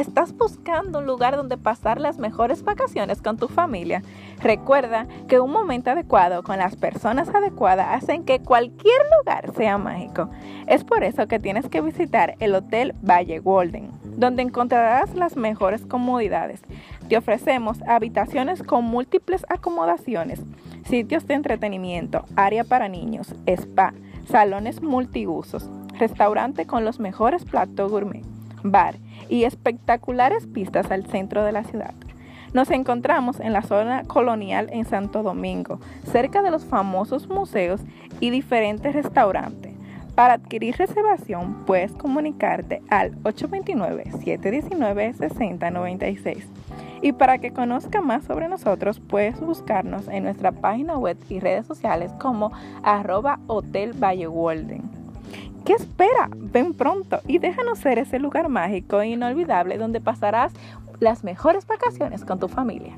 ¿Estás buscando un lugar donde pasar las mejores vacaciones con tu familia? Recuerda que un momento adecuado con las personas adecuadas hacen que cualquier lugar sea mágico. Es por eso que tienes que visitar el Hotel Valle Golden, donde encontrarás las mejores comodidades. Te ofrecemos habitaciones con múltiples acomodaciones, sitios de entretenimiento, área para niños, spa, salones multiusos, restaurante con los mejores platos gourmet, bar y espectaculares vistas al centro de la ciudad. Nos encontramos en la zona colonial en Santo Domingo, cerca de los famosos museos y diferentes restaurantes. Para adquirir reservación puedes comunicarte al 829-719-6096. Y para que conozca más sobre nosotros, puedes buscarnos en nuestra página web y redes sociales como arroba Hotel Valle Walden. ¿Qué espera? Ven pronto y déjanos ser ese lugar mágico e inolvidable donde pasarás las mejores vacaciones con tu familia.